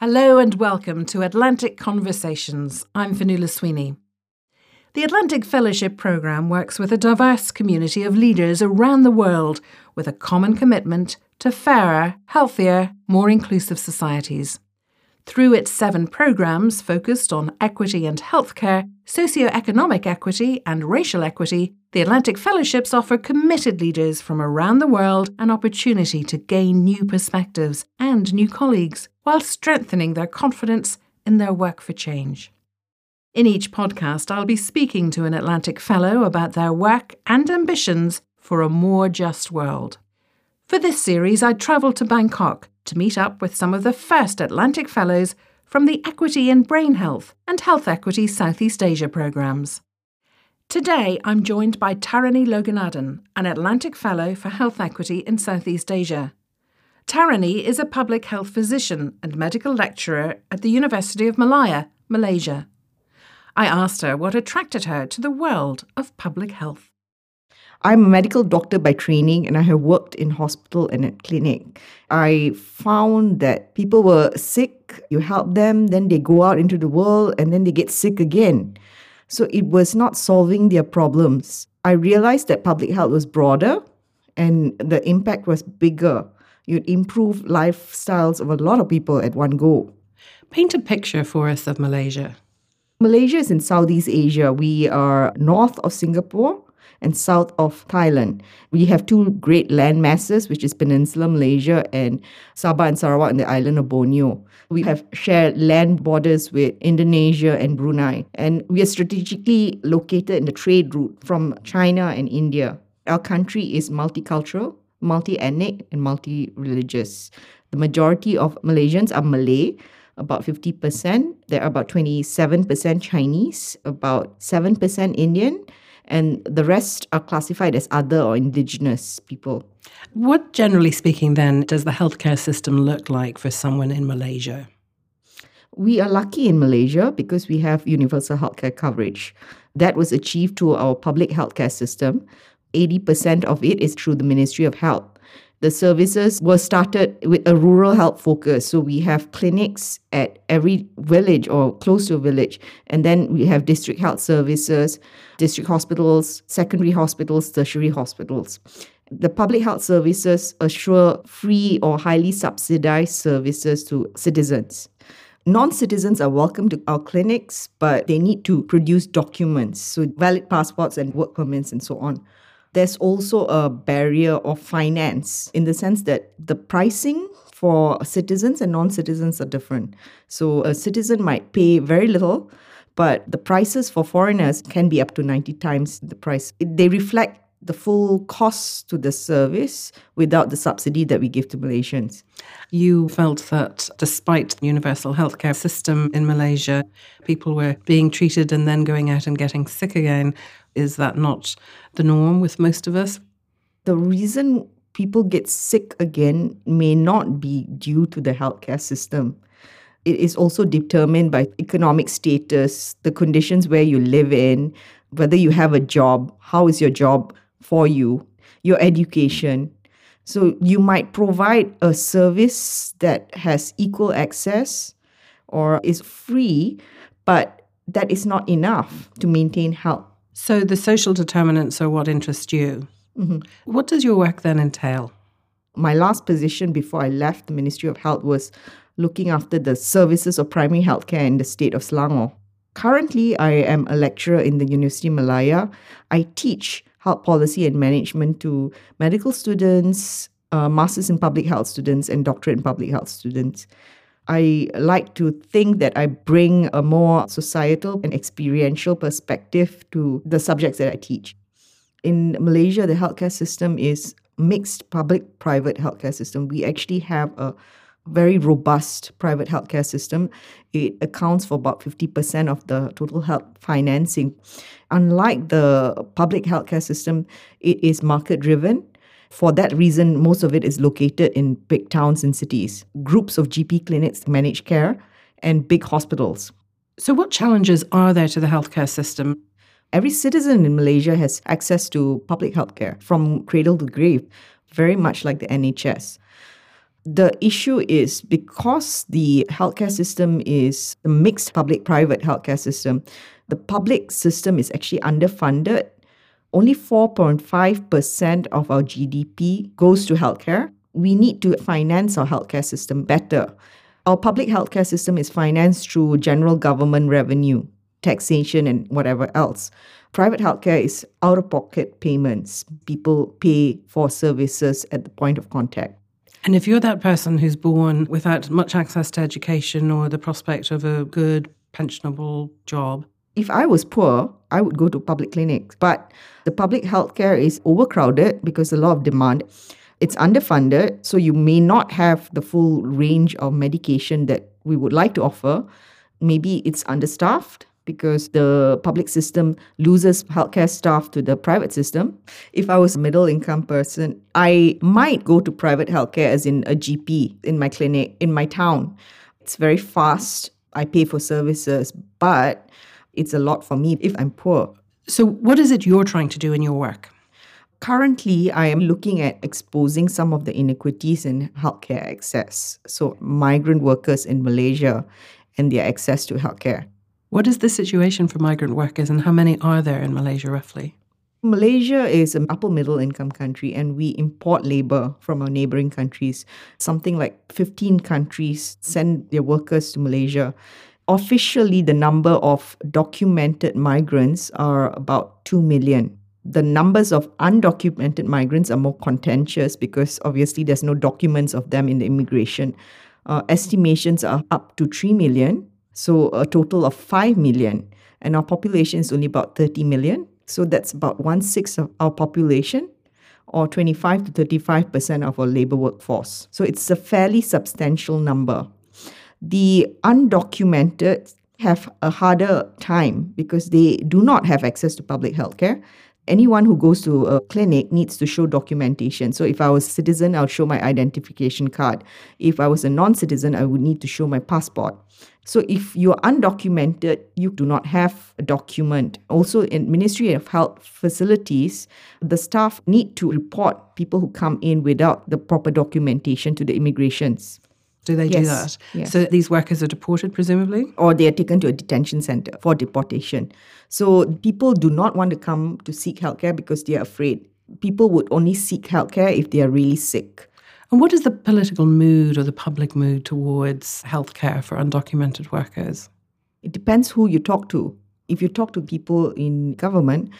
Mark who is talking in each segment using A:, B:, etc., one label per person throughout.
A: Hello and welcome to Atlantic Conversations. I'm Fionnuala Sweeney. The Atlantic Fellowship Programme works with a diverse community of leaders around the world with a common commitment to fairer, healthier, more inclusive societies. Through its seven programmes focused on equity and healthcare, socio-economic equity, and racial equity, the Atlantic Fellowships offer committed leaders from around the world an opportunity to gain new perspectives and new colleagues while strengthening their confidence in their work for change. In each podcast, I'll be speaking to an Atlantic Fellow about their work and ambitions for a more just world. For this series, I travelled to Bangkok to meet up with some of the first Atlantic Fellows from the Equity in Brain Health and Health Equity Southeast Asia programmes. Today, I'm joined by Tharani Loganathan, an Atlantic Fellow for Health Equity in Southeast Asia. Tharani is a public health physician and medical lecturer at the University of Malaya, Malaysia. I asked her what attracted her to the world of public health.
B: I'm a medical doctor by training and I have worked in hospital and at clinic. I found that people were sick, you help them, then they go out into the world and then they get sick again. So it was not solving their problems. I realized that public health was broader and the impact was bigger. You'd improve lifestyles of a lot of people at one go.
A: Paint a picture for us of Malaysia.
B: Malaysia is in Southeast Asia. We are north of Singapore and south of Thailand. We have two great land masses, which is Peninsular Malaysia and Sabah and Sarawak and the island of Borneo. We have shared land borders with Indonesia and Brunei, and we are strategically located in the trade route from China and India. Our country is multicultural, multi ethnic, and multi religious. The majority of Malaysians are Malay, about 50%. There are about 27% Chinese, about 7% Indian, and the rest are classified as other or indigenous people.
A: What, generally speaking, then, does the healthcare system look like for someone in Malaysia?
B: We are lucky in Malaysia because we have universal healthcare coverage. That was achieved through our public healthcare system. 80% of it is through the Ministry of Health. The services were started with a rural health focus. So we have clinics at every village or close to a village. And then we have district health services, district hospitals, secondary hospitals, tertiary hospitals. The public health services assure free or highly subsidized services to citizens. Non citizens are welcome to our clinics, but they need to produce documents, so valid passports and work permits and so on there's also a barrier of finance in the sense that the pricing for citizens and non citizens are different. So a citizen might pay very little, but the prices for foreigners can be up to 90 times the price. They reflect the full cost to the service without the subsidy that we give to Malaysians.
A: You felt that despite the universal healthcare system in Malaysia, people were being treated and then going out and getting sick again. Is that not the norm with most of us?
B: The reason people get sick again may not be due to the healthcare system. It is also determined by economic status, the conditions where you live in, whether you have a job, how is your job for you, your education. So you might provide a service that has equal access or is free, but that is not enough to maintain health.
A: So the social determinants are what interest you. Mm-hmm. What does your work then entail?
B: My last position before I left the Ministry of Health was looking after the services of primary healthcare in the state of Selangor. Currently, I am a lecturer in the University of Malaya. I teach health policy and management to medical students, uh, masters in public health students, and doctorate in public health students. I like to think that I bring a more societal and experiential perspective to the subjects that I teach. In Malaysia, the healthcare system is mixed public private healthcare system. We actually have a very robust private healthcare system. It accounts for about 50% of the total health financing. Unlike the public healthcare system, it is market driven for that reason, most of it is located in big towns and cities. Groups of GP clinics manage care and big hospitals.
A: So, what challenges are there to the healthcare system?
B: Every citizen in Malaysia has access to public healthcare from cradle to grave, very much like the NHS. The issue is because the healthcare system is a mixed public private healthcare system, the public system is actually underfunded. Only 4.5% of our GDP goes to healthcare. We need to finance our healthcare system better. Our public healthcare system is financed through general government revenue, taxation, and whatever else. Private healthcare is out of pocket payments. People pay for services at the point of contact.
A: And if you're that person who's born without much access to education or the prospect of a good pensionable job,
B: if I was poor, I would go to public clinics. But the public healthcare is overcrowded because a lot of demand. It's underfunded, so you may not have the full range of medication that we would like to offer. Maybe it's understaffed because the public system loses healthcare staff to the private system. If I was a middle income person, I might go to private healthcare as in a GP in my clinic in my town. It's very fast. I pay for services, but it's a lot for me if I'm poor.
A: So, what is it you're trying to do in your work?
B: Currently, I am looking at exposing some of the inequities in healthcare access. So, migrant workers in Malaysia and their access to healthcare.
A: What is the situation for migrant workers and how many are there in Malaysia roughly?
B: Malaysia is an upper middle income country and we import labor from our neighboring countries. Something like 15 countries send their workers to Malaysia. Officially, the number of documented migrants are about 2 million. The numbers of undocumented migrants are more contentious because obviously there's no documents of them in the immigration. Uh, estimations are up to 3 million so a total of 5 million. And our population is only about 30 million. So that's about one sixth of our population or 25 to 35% of our labor workforce. So it's a fairly substantial number. The undocumented have a harder time because they do not have access to public health care anyone who goes to a clinic needs to show documentation. So if I was a citizen, I'll show my identification card. If I was a non-citizen, I would need to show my passport. So if you're undocumented, you do not have a document. Also in Ministry of Health facilities, the staff need to report people who come in without the proper documentation to the immigrations.
A: Do they yes. do that? Yes. So these workers are deported, presumably?
B: Or they are taken to a detention center for deportation. So people do not want to come to seek healthcare because they are afraid. People would only seek healthcare if they are really sick.
A: And what is the political mood or the public mood towards healthcare for undocumented workers?
B: It depends who you talk to. If you talk to people in government,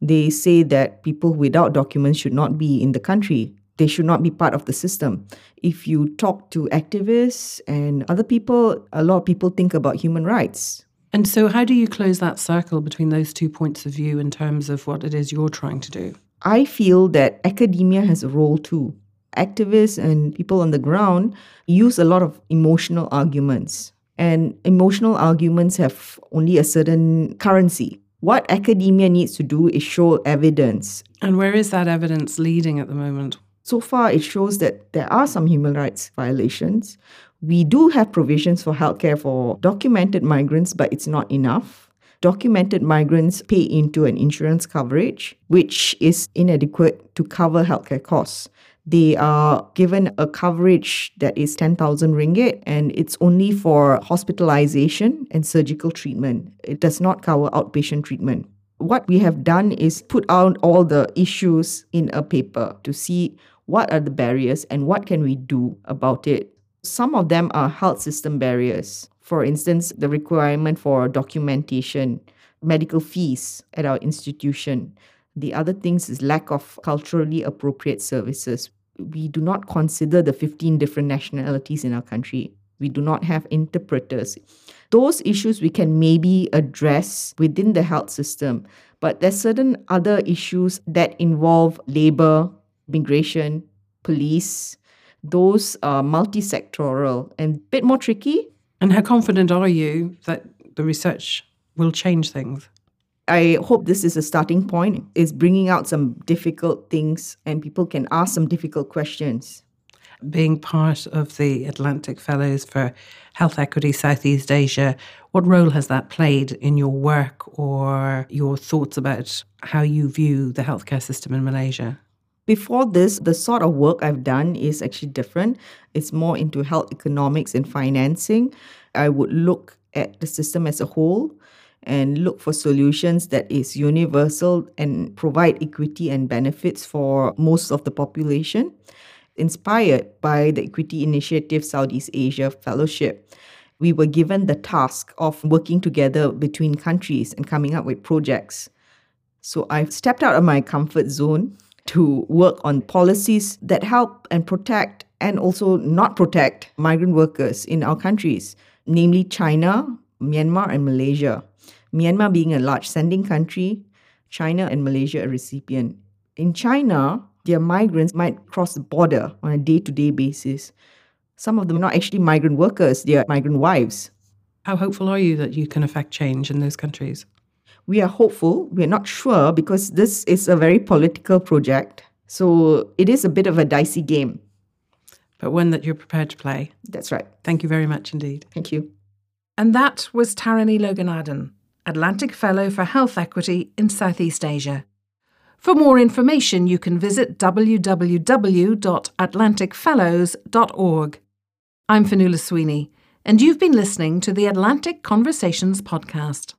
B: they say that people without documents should not be in the country they should not be part of the system. If you talk to activists and other people, a lot of people think about human rights.
A: And so, how do you close that circle between those two points of view in terms of what it is you're trying to do?
B: I feel that academia has a role too. Activists and people on the ground use a lot of emotional arguments, and emotional arguments have only a certain currency. What academia needs to do is show evidence.
A: And where is that evidence leading at the moment?
B: So far, it shows that there are some human rights violations. We do have provisions for healthcare for documented migrants, but it's not enough. Documented migrants pay into an insurance coverage, which is inadequate to cover healthcare costs. They are given a coverage that is 10,000 ringgit and it's only for hospitalization and surgical treatment. It does not cover outpatient treatment. What we have done is put out all the issues in a paper to see what are the barriers and what can we do about it? Some of them are health system barriers. For instance, the requirement for documentation, medical fees at our institution. The other things is lack of culturally appropriate services. We do not consider the 15 different nationalities in our country. We do not have interpreters. Those issues we can maybe address within the health system, but there's certain other issues that involve labor, immigration, police, those are multi-sectoral and a bit more tricky.
A: And how confident are you that the research will change things?
B: I hope this is a starting point, is bringing out some difficult things and people can ask some difficult questions.
A: Being part of the Atlantic Fellows for Health Equity Southeast Asia, what role has that played in your work or your thoughts about how you view the healthcare system in Malaysia?
B: Before this, the sort of work I've done is actually different. It's more into health economics and financing. I would look at the system as a whole and look for solutions that is universal and provide equity and benefits for most of the population. Inspired by the Equity Initiative Southeast Asia Fellowship, we were given the task of working together between countries and coming up with projects. So I've stepped out of my comfort zone to work on policies that help and protect and also not protect migrant workers in our countries, namely China, Myanmar, and Malaysia. Myanmar being a large sending country, China and Malaysia a recipient. In China, their migrants might cross the border on a day to day basis. Some of them are not actually migrant workers, they are migrant wives.
C: How hopeful are you that you can affect change in those countries?
B: We are hopeful. We are not sure because this is a very political project. So it is a bit of a dicey game.
C: But one that you're prepared to play.
B: That's right.
C: Thank you very much indeed.
B: Thank you.
A: And that was Tharani Loganathan, Atlantic Fellow for Health Equity in Southeast Asia. For more information, you can visit www.atlanticfellows.org. I'm Fionnuala Sweeney, and you've been listening to the Atlantic Conversations podcast.